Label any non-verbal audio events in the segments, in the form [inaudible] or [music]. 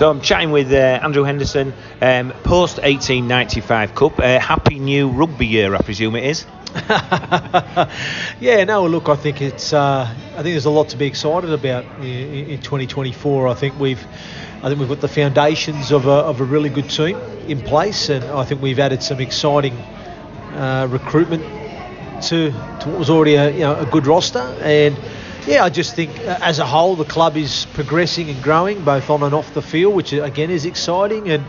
So I'm chatting with uh, Andrew Henderson, um, post 1895 Cup. Uh, happy new rugby year, I presume it is. [laughs] yeah, no, look, I think it's. Uh, I think there's a lot to be excited about in, in 2024. I think we've. I think we've got the foundations of a, of a really good team in place, and I think we've added some exciting uh, recruitment to, to what was already a, you know, a good roster. And yeah, I just think uh, as a whole the club is progressing and growing both on and off the field, which again is exciting. And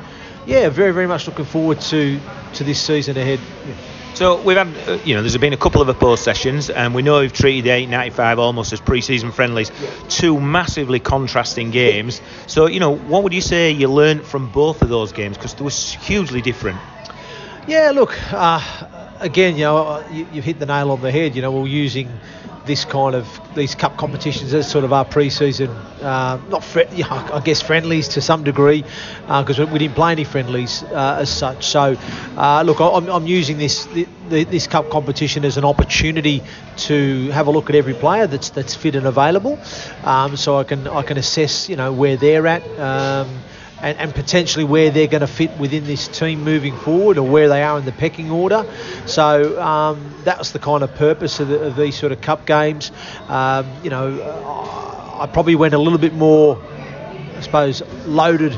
yeah, very very much looking forward to to this season ahead. Yeah. So we've had, uh, you know, there's been a couple of opposed sessions, and we know we've treated the 895 almost as pre-season friendlies. Two massively contrasting games. So, you know, what would you say you learned from both of those games? Because they were hugely different. Yeah, look, uh, again, you know, you, have hit the nail on the head. You know, we're using this kind of these cup competitions as sort of our pre-season, uh, not fr- I guess friendlies to some degree, because uh, we didn't play any friendlies uh, as such. So, uh, look, I'm, I'm, using this this cup competition as an opportunity to have a look at every player that's that's fit and available, um, so I can I can assess you know where they're at. Um, and, and potentially where they're going to fit within this team moving forward or where they are in the pecking order. So um, that's the kind of purpose of, the, of these sort of cup games. Um, you know, I probably went a little bit more, I suppose, loaded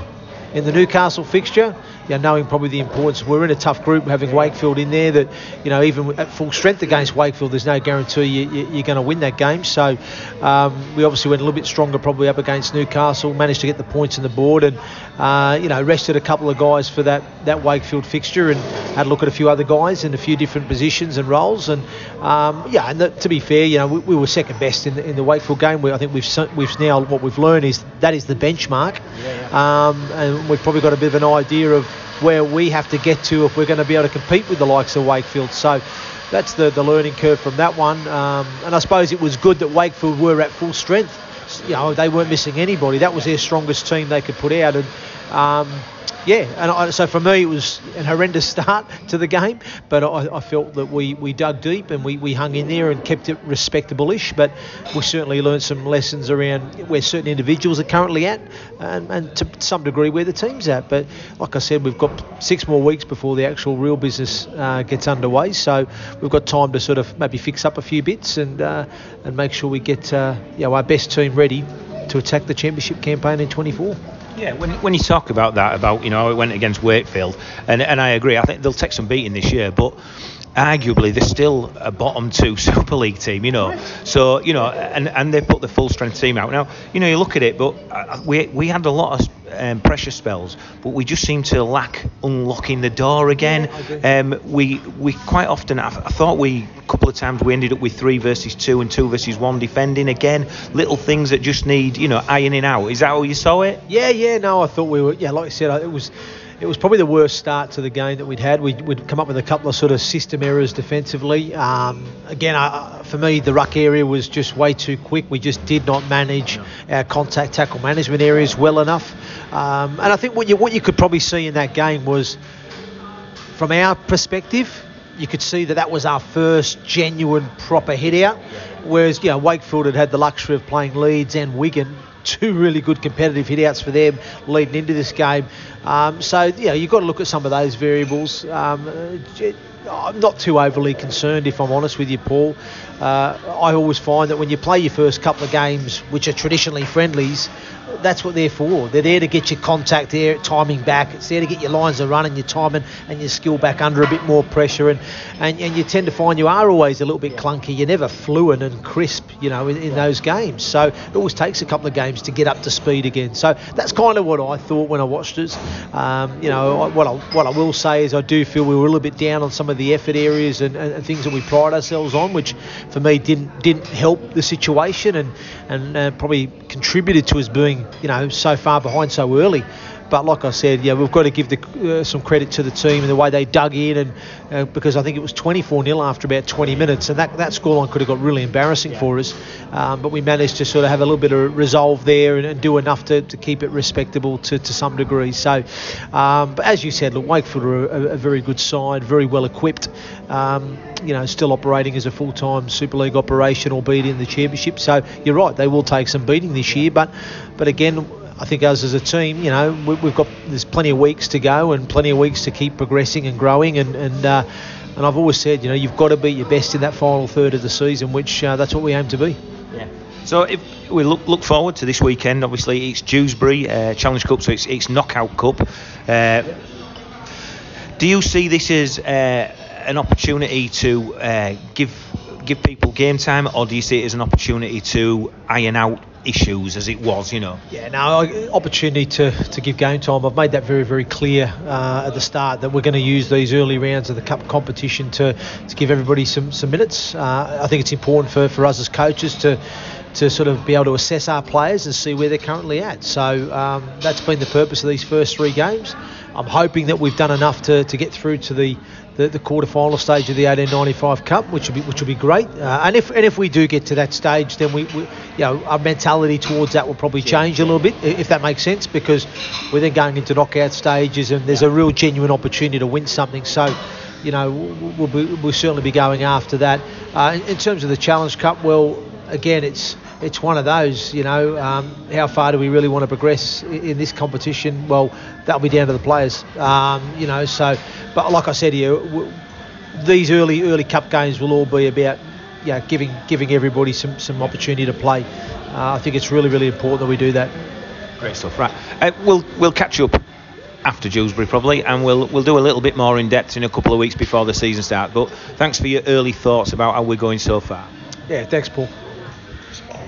in the Newcastle fixture you know, knowing probably the importance. We're in a tough group having Wakefield in there. That you know, even at full strength against Wakefield, there's no guarantee you, are you, going to win that game. So um, we obviously went a little bit stronger, probably up against Newcastle. Managed to get the points on the board, and uh, you know, rested a couple of guys for that that Wakefield fixture, and had a look at a few other guys in a few different positions and roles. And um, yeah, and the, to be fair, you know, we, we, were second best in the, in the Wakefield game. We, I think we've we've now what we've learned is that is the benchmark, yeah, yeah. Um, and we've probably got a bit of an idea of where we have to get to if we're going to be able to compete with the likes of Wakefield. So that's the, the learning curve from that one. Um, and I suppose it was good that Wakefield were at full strength. You know, they weren't missing anybody. That was their strongest team they could put out. And um, yeah, and I, so for me it was an horrendous [laughs] start to the game, but I, I, felt that we, we dug deep and we, we hung in there and kept it respectable-ish. But we certainly learned some lessons around where certain individuals are currently at, and, and to some degree where the team's at. But like I said, we've got six more weeks before the actual real business uh, gets underway, so we've got time to sort of maybe fix up a few bits and uh, and make sure we get uh, you know, our best team ready to attack the championship campaign in 24. Yeah, when, when you talk about that, about you know it went against Wakefield, and and I agree. I think they'll take some beating this year, but arguably they're still a bottom two [laughs] Super League team, you know. So you know, and and they put the full strength team out. Now you know you look at it, but uh, we we had a lot of um, pressure spells, but we just seem to lack unlocking the door again. Um, we we quite often I, I thought we a couple of times we ended up with three versus two and two versus one defending again. Little things that just need you know ironing out. Is that how you saw it? Yeah, yeah. No, I thought we were. Yeah, like I said, it was it was probably the worst start to the game that we'd had. We'd, we'd come up with a couple of sort of system errors defensively. Um, again, uh, for me, the ruck area was just way too quick. We just did not manage our contact tackle management areas well enough. Um, and I think what you what you could probably see in that game was, from our perspective, you could see that that was our first genuine proper hit out. Whereas you know Wakefield had had the luxury of playing Leeds and Wigan two really good competitive hitouts for them leading into this game. Um, so, you know, you've got to look at some of those variables. Um, I'm not too overly concerned, if I'm honest with you, Paul. Uh, I always find that when you play your first couple of games, which are traditionally friendlies, that's what they're for. They're there to get your contact there, timing back. It's there to get your lines of running, your timing, and your skill back under a bit more pressure. And, and, and you tend to find you are always a little bit clunky. You're never fluent and crisp, you know, in, in those games. So it always takes a couple of games to get up to speed again. So that's kind of what I thought when I watched it. Um, you know, what I, what I will say is I do feel we were a little bit down on some of the effort areas and, and, and things that we pride ourselves on, which for me didn't didn't help the situation and and uh, probably contributed to us being you know so far behind so early. But like I said, yeah, we've got to give the, uh, some credit to the team and the way they dug in, and uh, because I think it was 24 0 after about 20 minutes, and that that scoreline could have got really embarrassing yeah. for us. Um, but we managed to sort of have a little bit of resolve there and, and do enough to, to keep it respectable to, to some degree. So, um, but as you said, look, Wakefield are a, a very good side, very well equipped. Um, you know, still operating as a full-time Super League operation, albeit in the Championship. So you're right, they will take some beating this year, but but again I think us as a team, you know, we, have got there's plenty of weeks to go and plenty of weeks to keep progressing and growing. And and uh, and I've always said, you know, you've got to be your best in that final third of the season, which uh, that's what we aim to be. Yeah. So if we look look forward to this weekend, obviously it's Dewsbury uh, Challenge Cup, so it's it's knockout cup. Uh, do you see this as uh, an opportunity to uh, give give people game time, or do you see it as an opportunity to iron out issues as it was, you know? Yeah, now opportunity to, to give game time. I've made that very, very clear uh, at the start that we're going to use these early rounds of the cup competition to, to give everybody some, some minutes. Uh, I think it's important for, for us as coaches to to sort of be able to assess our players and see where they're currently at. So um, that's been the purpose of these first three games. I'm hoping that we've done enough to, to get through to the the, the quarter-final stage of the 1895 Cup, which will be which will be great. Uh, and if and if we do get to that stage, then we, we, you know our mentality towards that will probably change a little bit, if that makes sense, because we're then going into knockout stages, and there's a real genuine opportunity to win something. So. You know, we'll, be, we'll certainly be going after that. Uh, in, in terms of the Challenge Cup, well, again, it's it's one of those, you know, um, how far do we really want to progress in, in this competition? Well, that'll be down to the players, um, you know. So, but like I said to you, w- these early early cup games will all be about, yeah, giving giving everybody some, some opportunity to play. Uh, I think it's really really important that we do that. Great stuff, right? Uh, we'll we'll catch up after Dewsbury probably, and we'll we'll do a little bit more in depth in a couple of weeks before the season starts. But thanks for your early thoughts about how we're going so far. Yeah, thanks, Paul.